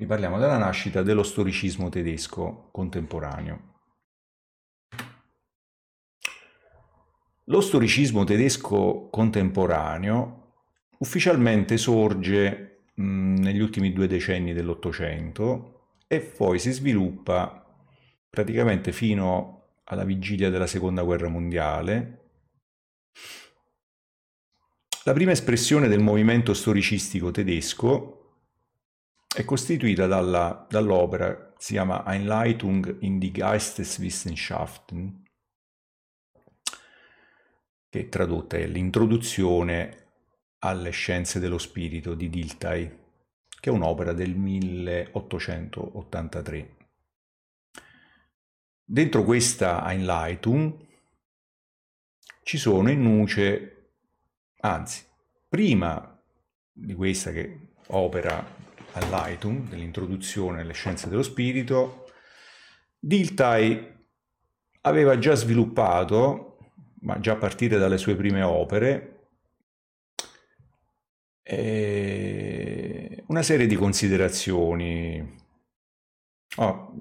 vi parliamo della nascita dello storicismo tedesco contemporaneo. Lo storicismo tedesco contemporaneo ufficialmente sorge mh, negli ultimi due decenni dell'Ottocento e poi si sviluppa praticamente fino alla vigilia della Seconda Guerra Mondiale la prima espressione del movimento storicistico tedesco è costituita dalla, dall'opera, si chiama Einleitung in die Geisteswissenschaften, che tradotta è l'introduzione alle scienze dello spirito di Dilthey, che è un'opera del 1883. Dentro questa Einleitung ci sono in nuce Anzi, prima di questa che opera all'Itum, dell'introduzione alle scienze dello spirito, Dilthey aveva già sviluppato, ma già a partire dalle sue prime opere, eh, una serie di considerazioni. Oh,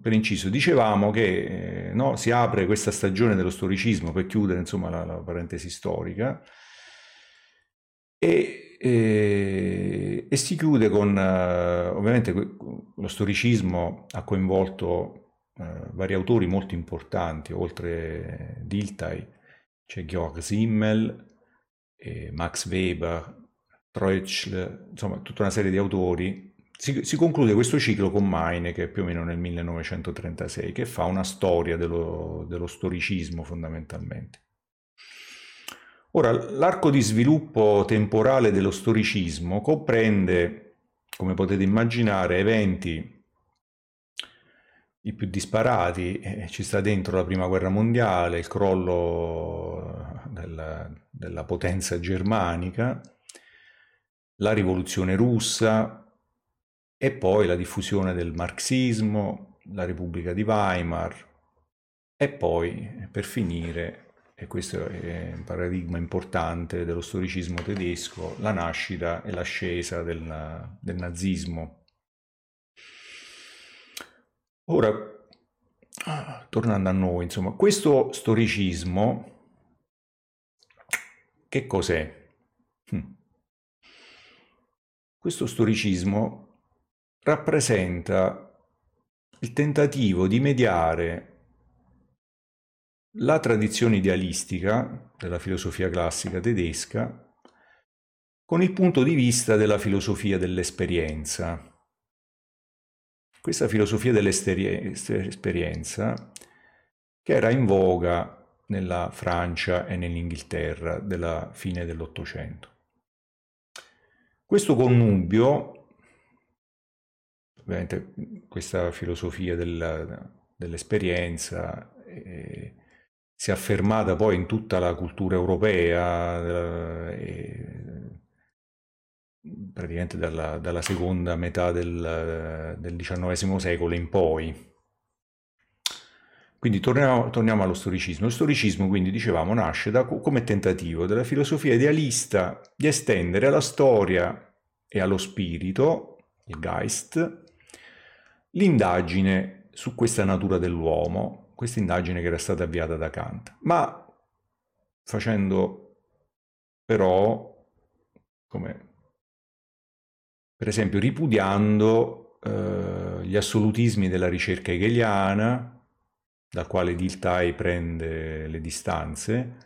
per inciso, dicevamo che eh, no, si apre questa stagione dello storicismo per chiudere insomma, la, la parentesi storica e, e, e si chiude con, uh, ovviamente lo storicismo ha coinvolto uh, vari autori molto importanti, oltre Dilthey c'è Georg Simmel, Max Weber, Troitschl, insomma tutta una serie di autori. Si, si, conclude questo ciclo con Meine, che è più o meno nel 1936, che fa una storia dello, dello storicismo fondamentalmente. Ora, l'arco di sviluppo temporale dello storicismo comprende, come potete immaginare, eventi i più disparati, eh, ci sta dentro la prima guerra mondiale, il crollo della, della potenza germanica, la rivoluzione russa e poi la diffusione del marxismo, la Repubblica di Weimar e poi, per finire, e questo è un paradigma importante dello storicismo tedesco, la nascita e l'ascesa del, del nazismo. Ora, tornando a noi, insomma, questo storicismo, che cos'è? Hm. Questo storicismo rappresenta il tentativo di mediare la tradizione idealistica della filosofia classica tedesca con il punto di vista della filosofia dell'esperienza. Questa filosofia dell'esperienza che era in voga nella Francia e nell'Inghilterra della fine dell'Ottocento. Questo connubio, ovviamente questa filosofia dell'esperienza eh, si è affermata poi in tutta la cultura europea, eh, praticamente dalla, dalla, seconda metà del, del XIX secolo in poi. Quindi torniamo, torniamo, allo storicismo. Lo storicismo, quindi, dicevamo, nasce da, come tentativo della filosofia idealista di estendere alla storia e allo spirito, il Geist, l'indagine su questa natura dell'uomo, questa indagine che era stata avviata da Kant, ma facendo però, come per esempio ripudiando eh, gli assolutismi della ricerca hegeliana, dal quale Dilthey prende le distanze,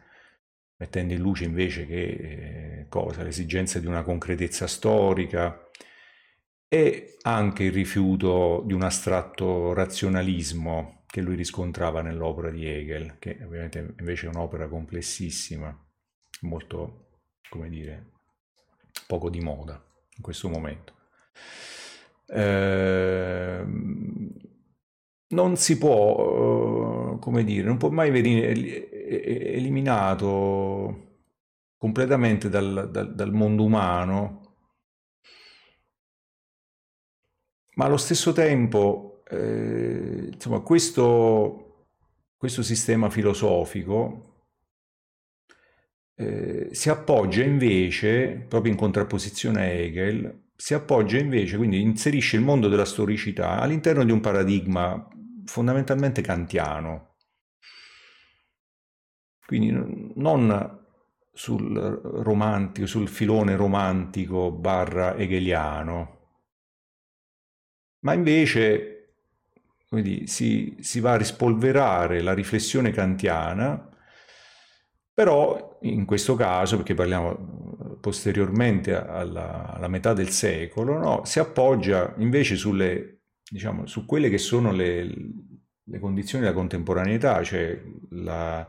mettendo in luce invece che eh, cosa? L'esigenza di una concretezza storica e anche il rifiuto di un astratto razionalismo che lui riscontrava nell'opera di Hegel, che ovviamente invece è un'opera complessissima, molto, come dire, poco di moda in questo momento. Eh, non si può, eh, come dire, non può mai venire eliminato completamente dal, dal, dal mondo umano, ma allo stesso tempo eh, insomma, questo, questo, sistema filosofico eh, si appoggia invece, proprio in contrapposizione a Hegel, si appoggia invece, quindi inserisce il mondo della storicità all'interno di un paradigma fondamentalmente kantiano. Quindi non sul romantico, sul filone romantico barra hegeliano, ma invece dire, si, si va a rispolverare la riflessione kantiana, però in questo caso, perché parliamo posteriormente alla, alla metà del secolo, no, si appoggia invece sulle, diciamo, su quelle che sono le, le condizioni della contemporaneità, cioè la,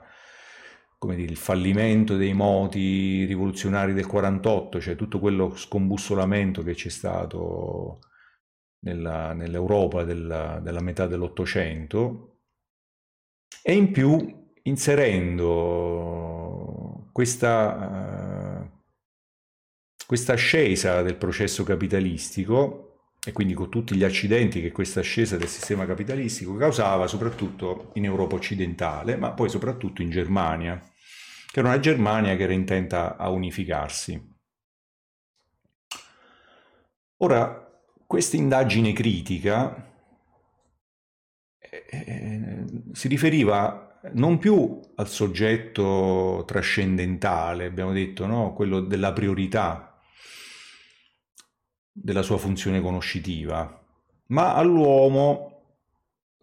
dire, il fallimento dei moti rivoluzionari del 48, cioè tutto quello scombussolamento che c'è stato nella, nell'Europa della, della metà dell'Ottocento e in più inserendo questa, uh, questa ascesa del processo capitalistico e quindi con tutti gli accidenti che questa ascesa del sistema capitalistico causava soprattutto in Europa occidentale, ma poi soprattutto in Germania, che era una Germania che era intenta a unificarsi. Ora, questa indagine critica eh, si riferiva non più al soggetto trascendentale, abbiamo detto, no? quello della priorità della sua funzione conoscitiva, ma all'uomo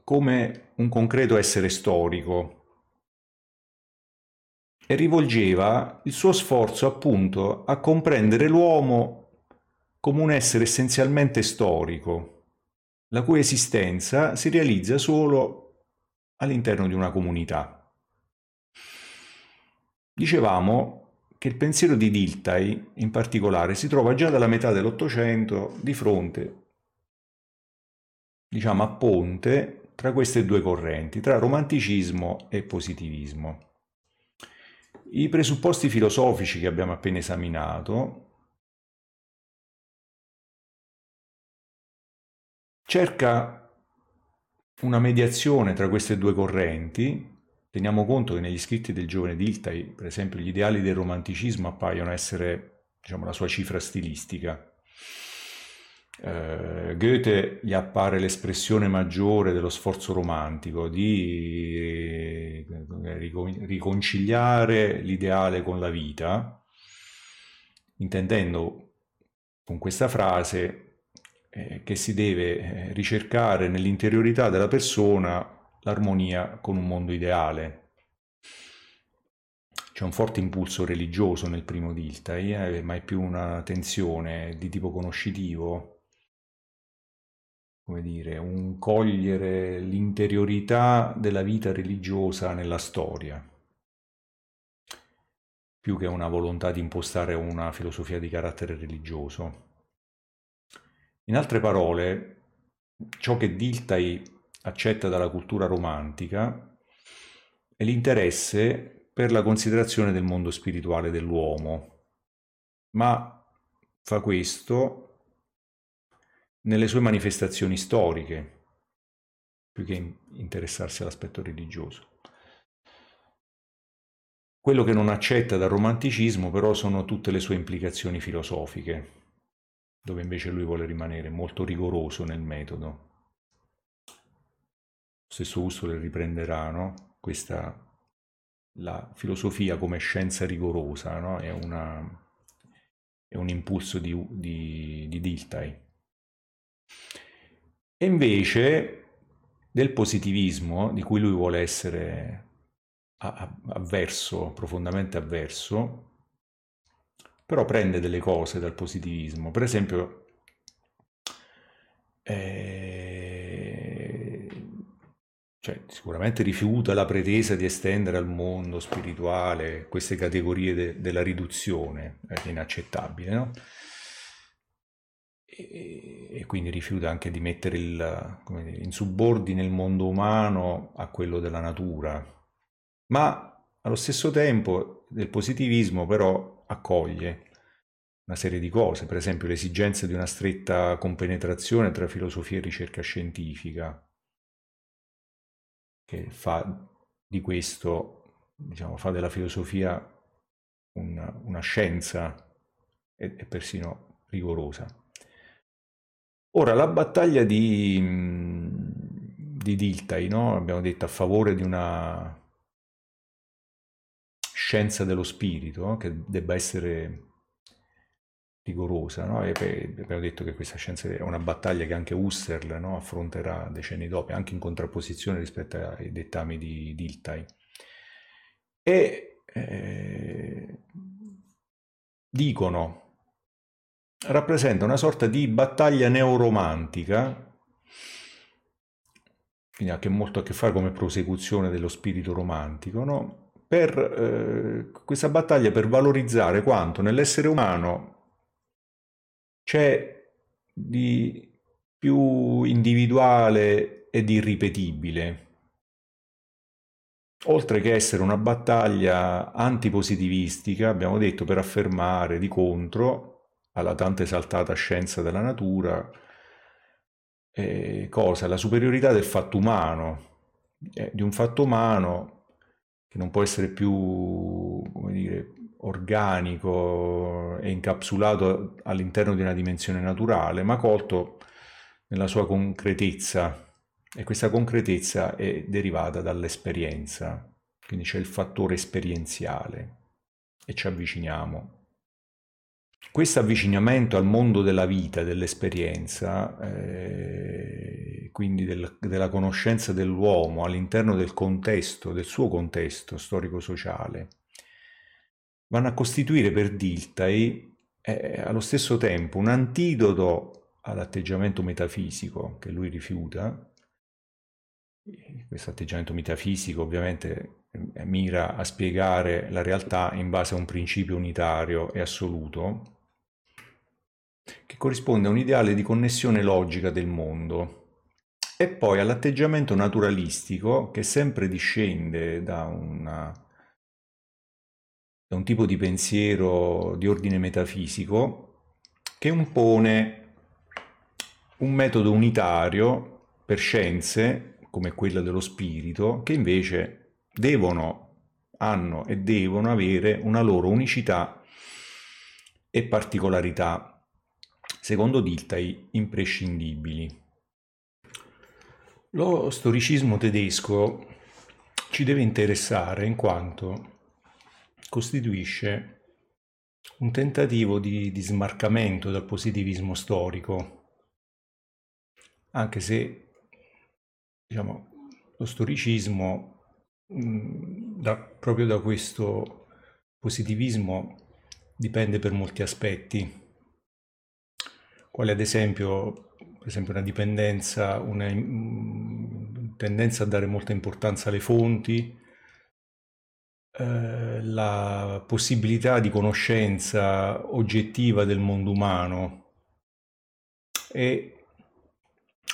come un concreto essere storico e rivolgeva il suo sforzo appunto a comprendere l'uomo come un essere essenzialmente storico, la cui esistenza si realizza solo all'interno di una comunità. Dicevamo che il pensiero di Dilthey, in particolare, si trova già dalla metà dell'Ottocento di fronte, diciamo a ponte, tra queste due correnti, tra romanticismo e positivismo. I presupposti filosofici che abbiamo appena esaminato cerca una mediazione tra queste due correnti. Teniamo conto che negli scritti del giovane Dilthey, per esempio, gli ideali del romanticismo appaiono essere diciamo, la sua cifra stilistica. Eh, Goethe gli appare l'espressione maggiore dello sforzo romantico di eh, riconciliare l'ideale con la vita, intendendo con questa frase eh, che si deve eh, ricercare nell'interiorità della persona l'armonia con un mondo ideale. C'è un forte impulso religioso nel primo Dilthey, eh, ma è più una tensione di tipo conoscitivo, come dire, un cogliere l'interiorità della vita religiosa nella storia, più che una volontà di impostare una filosofia di carattere religioso. In altre parole, ciò che Dilthey accetta dalla cultura romantica è l'interesse per la considerazione del mondo spirituale dell'uomo, ma fa questo nelle sue manifestazioni storiche, più che interessarsi all'aspetto religioso. Quello che non accetta dal romanticismo però sono tutte le sue implicazioni filosofiche, dove invece lui vuole rimanere molto rigoroso nel metodo. Stesso Husserl riprenderà no? questa la filosofia come scienza rigorosa, no? è, una, è, un impulso di, di, di Dilthey. E invece del positivismo, di cui lui vuole essere avverso, profondamente avverso, però prende delle cose dal positivismo. Per esempio, eh, cioè, sicuramente rifiuta la pretesa di estendere al mondo spirituale queste categorie de della riduzione, è inaccettabile, no? E, e, quindi rifiuta anche di mettere il, dire, in subordine il mondo umano a quello della natura, ma allo stesso tempo del positivismo però accoglie una serie di cose, per esempio l'esigenza di una stretta compenetrazione tra filosofia e ricerca scientifica, che fa di questo, diciamo, fa della filosofia una, una scienza e, e persino rigorosa. Ora, la battaglia di, di Diltai, no? abbiamo detto a favore di una scienza dello spirito che debba essere rigorosa, no? abbiamo detto che questa scienza è una battaglia che anche Husserl no? affronterà decenni dopo, anche in contrapposizione rispetto ai dettami di Diltai. E eh, dicono, rappresenta una sorta di battaglia neoromantica, quindi ha molto a che fare come prosecuzione dello spirito romantico, no? Per eh, questa battaglia per valorizzare quanto nell'essere umano c'è di più individuale ed irripetibile. Oltre che essere una battaglia antipositivistica, abbiamo detto per affermare di contro alla tanto esaltata scienza della natura, eh, cosa? La superiorità del fatto umano, eh, di un fatto umano che non può essere più, come dire, organico e incapsulato all'interno di una dimensione naturale, ma colto nella sua concretezza. E questa concretezza è derivata dall'esperienza, quindi c'è il fattore esperienziale e ci avviciniamo. Questo avvicinamento al mondo della vita, dell'esperienza, eh, quindi del, della conoscenza dell'uomo all'interno del contesto, del suo contesto storico-sociale, vanno a costituire per Diltai eh, allo stesso tempo un antidoto all'atteggiamento metafisico che lui rifiuta. Questo atteggiamento metafisico ovviamente mira a spiegare la realtà in base a un principio unitario e assoluto, che corrisponde a un ideale di connessione logica del mondo, e poi all'atteggiamento naturalistico che sempre discende da una è un tipo di pensiero di ordine metafisico che impone un metodo unitario per scienze come quella dello spirito che invece devono, hanno e devono avere una loro unicità e particolarità, secondo Diltai imprescindibili. Lo storicismo tedesco ci deve interessare in quanto costituisce un tentativo di, di smarcamento dal positivismo storico, anche se diciamo, lo storicismo da, proprio da questo positivismo dipende per molti aspetti, quale ad esempio, esempio una dipendenza, una tendenza a dare molta importanza alle fonti, eh, la possibilità di conoscenza oggettiva del mondo umano e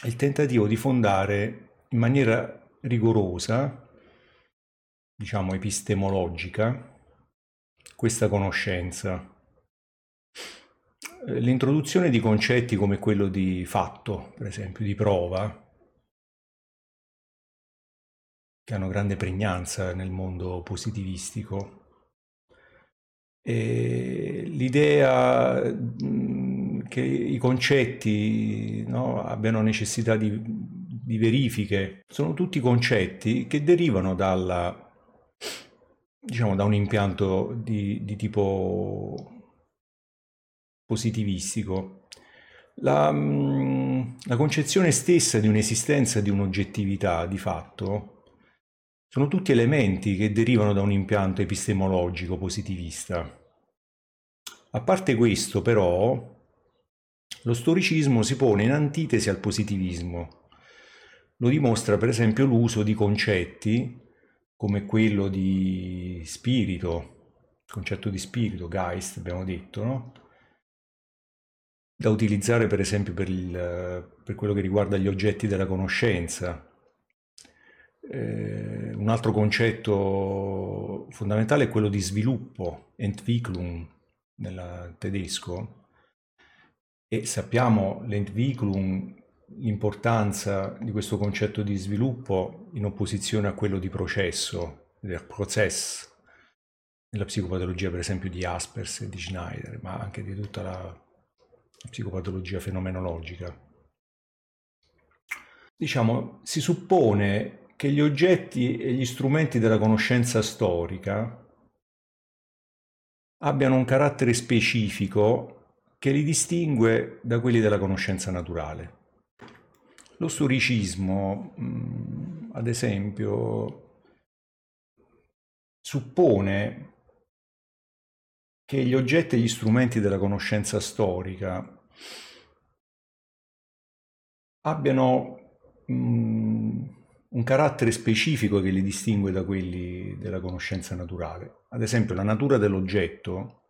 il tentativo di fondare in maniera rigorosa, diciamo epistemologica, questa conoscenza. L'introduzione di concetti come quello di fatto, per esempio, di prova, che hanno grande pregnanza nel mondo positivistico. E l'idea che i concetti no, abbiano necessità di, di, verifiche sono tutti concetti che derivano dalla, diciamo, da un impianto di, di tipo positivistico. La, la concezione stessa di un'esistenza di un'oggettività di fatto sono tutti elementi che derivano da un impianto epistemologico positivista. A parte questo, però, lo storicismo si pone in antitesi al positivismo. Lo dimostra per esempio l'uso di concetti come quello di spirito, concetto di spirito, Geist abbiamo detto, no? Da utilizzare per esempio per, il, per quello che riguarda gli oggetti della conoscenza, eh, un altro concetto fondamentale è quello di sviluppo, Entwicklung nel tedesco, e sappiamo l'Entwicklung, l'importanza di questo concetto di sviluppo in opposizione a quello di processo, del Prozess, nella psicopatologia per esempio di Aspers e di Schneider, ma anche di tutta la psicopatologia fenomenologica. diciamo, si suppone che gli oggetti e gli strumenti della conoscenza storica abbiano un carattere specifico che li distingue da quelli della conoscenza naturale. Lo storicismo, mm, ad esempio, suppone che gli oggetti e gli strumenti della conoscenza storica abbiano mm, un carattere specifico che li distingue da quelli della conoscenza naturale. Ad esempio, la natura dell'oggetto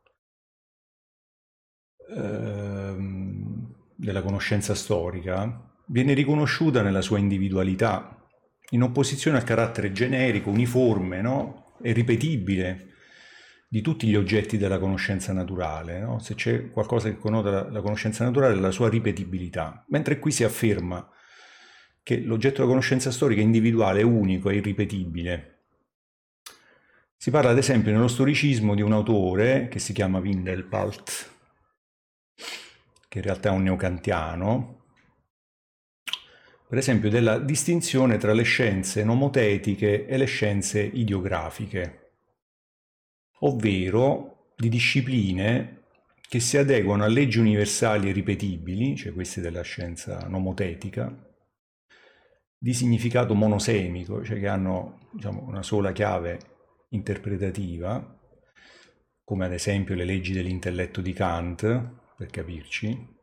ehm, della conoscenza storica viene riconosciuta nella sua individualità, in opposizione al carattere generico, uniforme no? e ripetibile di tutti gli oggetti della conoscenza naturale. No? Se c'è qualcosa che connota la, conoscenza naturale è la sua ripetibilità, mentre qui si afferma che l'oggetto della conoscenza storica è individuale, è unico, è irripetibile. Si parla ad esempio nello storicismo di un autore che si chiama Windelpalt, che in realtà è un neocantiano, per esempio della distinzione tra le scienze nomotetiche e le scienze idiografiche, ovvero di discipline che si adeguano a leggi universali e ripetibili, cioè queste della scienza nomotetica, di significato monosemico, cioè che hanno diciamo, una sola chiave interpretativa, come ad esempio le leggi dell'intelletto di Kant, per capirci,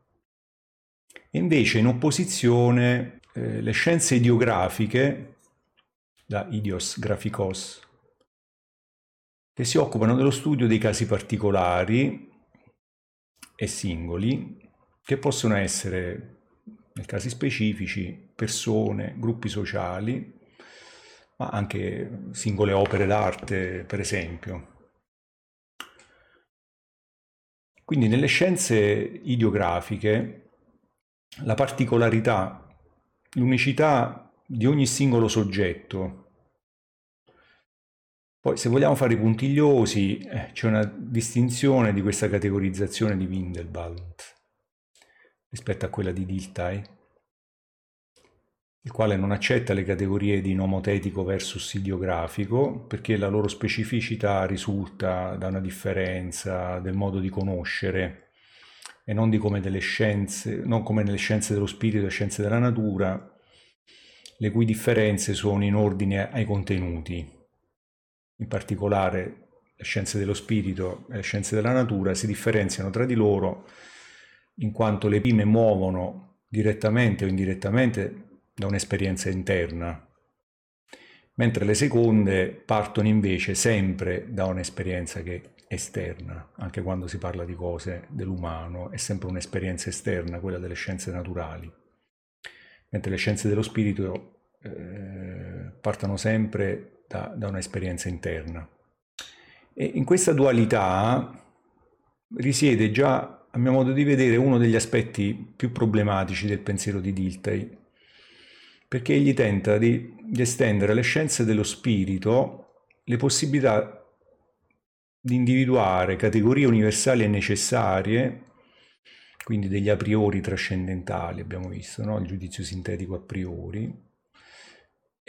e invece in opposizione eh, le scienze idiografiche, da idios graphikos, che si occupano dello studio dei casi particolari e singoli, che possono essere, nei casi specifici, persone, gruppi sociali, ma anche singole opere d'arte, per esempio. Quindi nelle scienze idiografiche la particolarità l'unicità di ogni singolo soggetto. Poi se vogliamo fare i puntigliosi, eh, c'è una distinzione di questa categorizzazione di Windelband rispetto a quella di Dilthey, il quale non accetta le categorie di nomotetico versus idiografico perché la loro specificità risulta da una differenza del modo di conoscere e non, come scienze, non come nelle scienze dello spirito e scienze della natura, le cui differenze sono in ordine ai contenuti. In particolare le scienze dello spirito e le scienze della natura si differenziano tra di loro in quanto le prime muovono direttamente o indirettamente da un'esperienza interna, mentre le seconde partono invece sempre da un'esperienza che esterna, anche quando si parla di cose dell'umano, è sempre un'esperienza esterna, quella delle scienze naturali, mentre le scienze dello spirito eh, partono sempre da, da un'esperienza interna. E in questa dualità risiede già, a mio modo di vedere, uno degli aspetti più problematici del pensiero di Dilthey, perché egli tenta di, di estendere alle scienze dello spirito le possibilità di individuare categorie universali e necessarie, quindi degli a priori trascendentali, abbiamo visto, no? il giudizio sintetico a priori,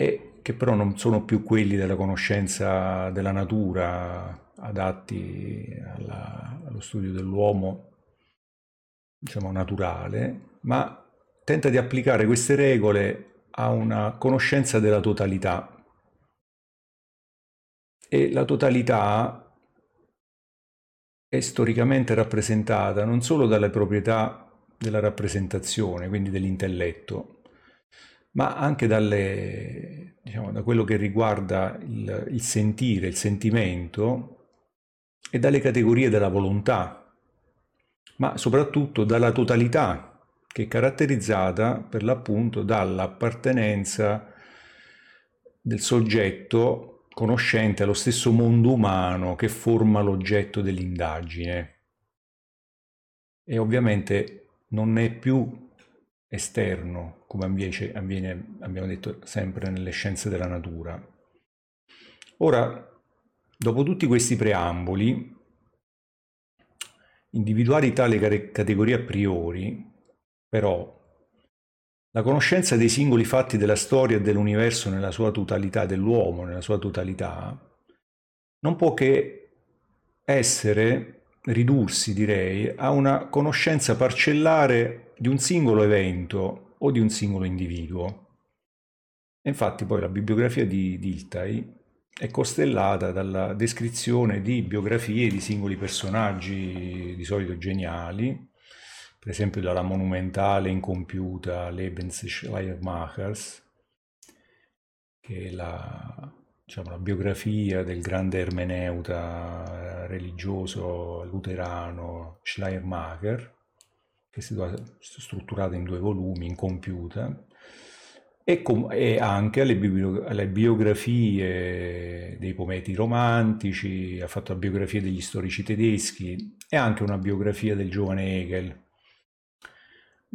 e che però non sono più quelli della conoscenza della natura adatti alla, allo studio dell'uomo, diciamo, naturale, ma tenta di applicare queste regole a una conoscenza della totalità. E la totalità è storicamente rappresentata non solo dalle proprietà della rappresentazione, quindi dell'intelletto, ma anche dalle, diciamo, da quello che riguarda il, il sentire, il sentimento e dalle categorie della volontà, ma soprattutto dalla totalità che è caratterizzata per l'appunto dall'appartenenza del soggetto conoscente allo stesso mondo umano che forma l'oggetto dell'indagine. E ovviamente non è più esterno come invece avviene, abbiamo detto sempre nelle scienze della natura. Ora, dopo tutti questi preamboli, individuare tale categoria a priori, però, La conoscenza dei singoli fatti della storia e dell'universo nella sua totalità, dell'uomo nella sua totalità, non può che essere, ridursi direi, a una conoscenza parcellare di un singolo evento o di un singolo individuo. Infatti poi la bibliografia di Dilthey è costellata dalla descrizione di biografie di singoli personaggi di solito geniali, per esempio dalla monumentale incompiuta Lebensschleiermachers, che è la, diciamo, la biografia del grande ermeneuta religioso luterano Schleiermacher, che è strutturata in due volumi, incompiuta, e, com- e anche alle, bio- alle, biografie dei poeti romantici, ha fatto la biografia degli storici tedeschi e anche una biografia del giovane Hegel.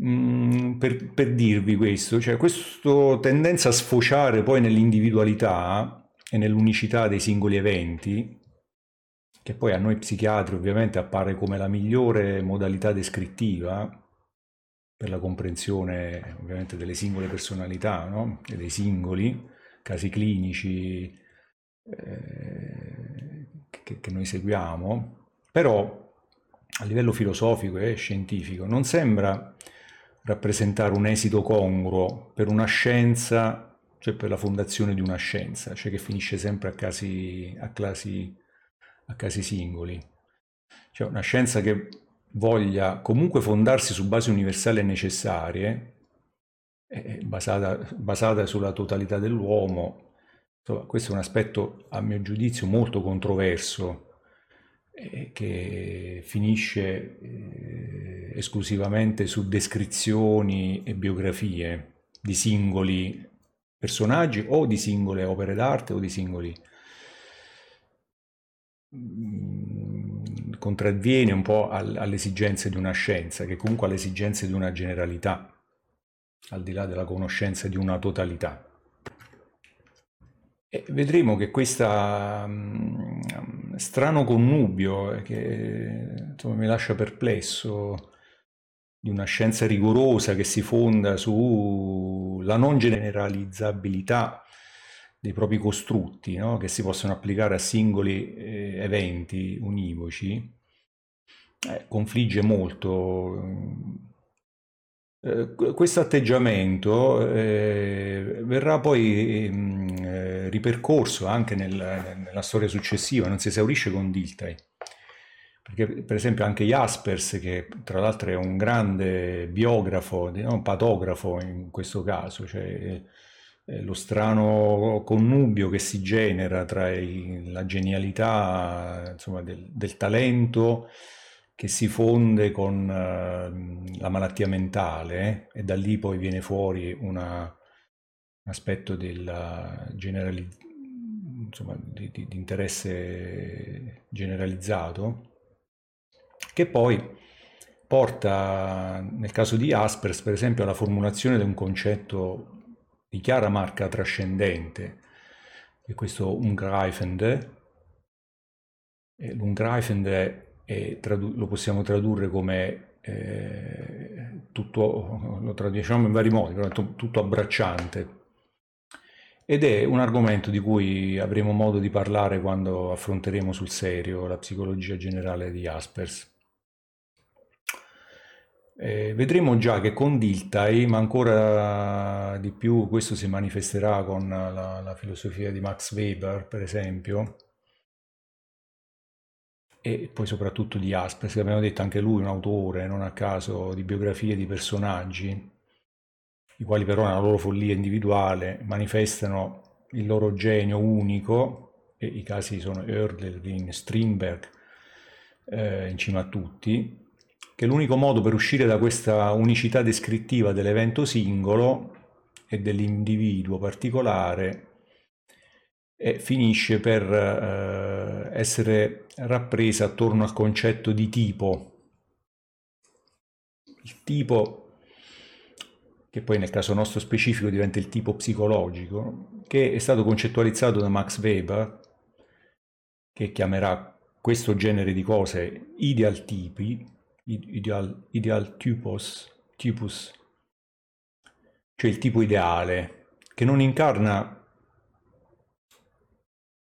Mm, per, per, dirvi questo, cioè questa tendenza a sfociare poi nell'individualità e nell'unicità dei singoli eventi, che poi a noi psichiatri ovviamente appare come la migliore modalità descrittiva per la comprensione ovviamente delle singole personalità no? e dei singoli casi clinici eh, che, che noi seguiamo, però a livello filosofico e scientifico non sembra rappresentare un esito congruo per una scienza, cioè per la fondazione di una scienza, cioè che finisce sempre a casi, a casi, a casi singoli. Cioè una scienza che voglia comunque fondarsi su basi universali e necessarie, basata, basata, sulla totalità dell'uomo, insomma, questo è un aspetto a mio giudizio molto controverso eh, che finisce eh, esclusivamente su descrizioni e biografie di singoli personaggi o di singole opere d'arte o di singoli mm, contravviene un po' alle esigenze di una scienza, che comunque ha le esigenze di una generalità, al di là della conoscenza di una totalità. E vedremo che questo um, strano connubio eh, che insomma, mi lascia perplesso di una scienza rigorosa che si fonda sulla non generalizzabilità dei propri costrutti, no? che si possono applicare a singoli eh, eventi univoci, eh, confligge molto. Eh, questo atteggiamento eh, verrà poi ehm, eh, ripercorso anche nel, nella storia successiva, non si esaurisce con Dilthey. Perché per esempio anche Jaspers, che tra l'altro è un grande biografo, un patografo in questo caso, cioè lo strano connubio che si genera tra i, la genialità insomma, del, del, talento che si fonde con uh, la malattia mentale eh, e da lì poi viene fuori una, un aspetto del generali, insomma, di, di, di interesse generalizzato che poi porta nel caso di Jaspers per esempio alla formulazione di un concetto di chiara marca trascendente, che è questo Umgreifende. L'Umgreifende lo possiamo tradurre come eh, tutto, lo traduciamo in vari modi, però tutto abbracciante. Ed è un argomento di cui avremo modo di parlare quando affronteremo sul serio la psicologia generale di Jaspers. Eh, vedremo già che con Dilthey, ma ancora di più questo si manifesterà con la, la filosofia di Max Weber, per esempio, e poi soprattutto di Jaspers, che abbiamo detto anche lui, un autore, non a caso, di biografie di personaggi, i quali però nella loro follia individuale manifestano il loro genio unico, e i casi sono Hölderlin, Strindberg, eh, in cima a tutti, che l'unico modo per uscire da questa unicità descrittiva dell'evento singolo e dell'individuo particolare e finisce per eh, essere rappresa attorno al concetto di tipo. Il tipo, che poi nel caso nostro specifico diventa il tipo psicologico, che è stato concettualizzato da Max Weber, che chiamerà questo genere di cose ideal tipi, ideal, ideal typos, typus, cioè il tipo ideale, che non incarna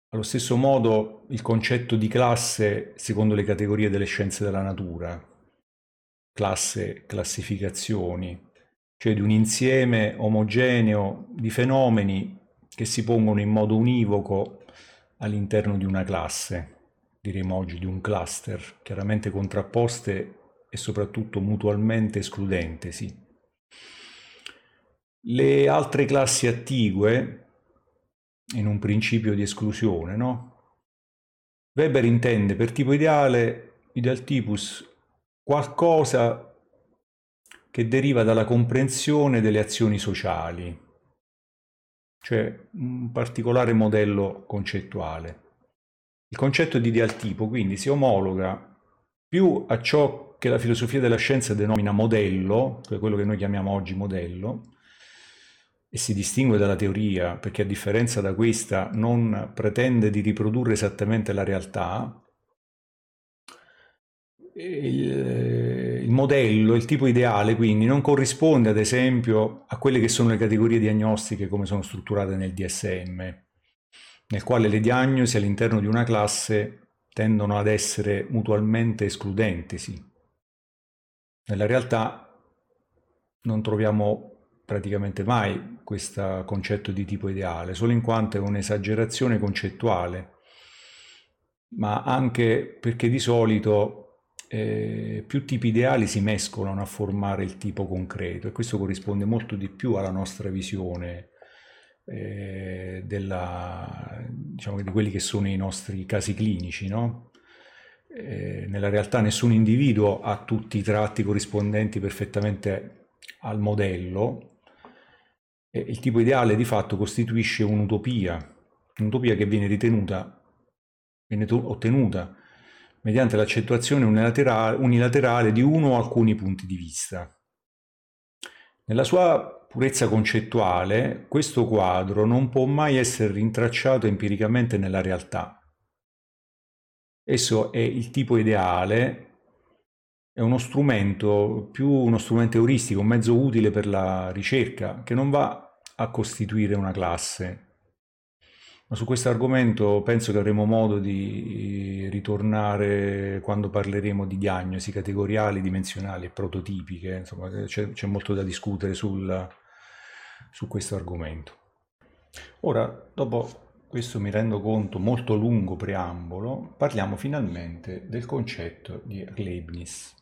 allo stesso modo il concetto di classe secondo le categorie delle scienze della natura, classe, classificazioni, cioè di un insieme omogeneo di fenomeni che si pongono in modo univoco all'interno di una classe, diremo oggi di un cluster, chiaramente contrapposte e soprattutto mutualmente escludentesi. Le altre classi attigue, in un principio di esclusione, no? Weber intende per tipo ideale, ideal typus, qualcosa che deriva dalla comprensione delle azioni sociali, cioè un particolare modello concettuale. Il concetto di ideal tipo quindi si omologa più a ciò che la filosofia della scienza denomina modello, cioè quello che noi chiamiamo oggi modello, e si distingue dalla teoria perché a differenza da questa non pretende di riprodurre esattamente la realtà, il, il, modello, il tipo ideale quindi non corrisponde ad esempio a quelle che sono le categorie diagnostiche come sono strutturate nel DSM, nel quale le diagnosi all'interno di una classe tendono ad essere mutualmente escludentesi. Nella realtà non troviamo praticamente mai questo concetto di tipo ideale, solo in quanto è un'esagerazione concettuale, ma anche perché di solito eh, più tipi ideali si mescolano a formare il tipo concreto e questo corrisponde molto di più alla nostra visione eh, della, diciamo, di quelli che sono i nostri casi clinici, no? Eh, nella realtà nessun individuo ha tutti i tratti corrispondenti perfettamente al modello, il tipo ideale di fatto costituisce un'utopia, un'utopia che viene ritenuta, viene ottenuta mediante l'accentuazione unilaterale, unilaterale di uno o alcuni punti di vista. Nella sua purezza concettuale, questo quadro non può mai essere rintracciato empiricamente nella realtà. Esso è il tipo ideale, è uno strumento, più uno strumento euristico, un mezzo utile per la ricerca, che non va a costituire una classe. Ma su questo argomento penso che avremo modo di ritornare quando parleremo di diagnosi categoriali, dimensionali e prototipiche, insomma c'è, c'è molto da discutere sul, su questo argomento. Ora, dopo questo mi rendo conto molto lungo preambolo, parliamo finalmente del concetto di Leibniz.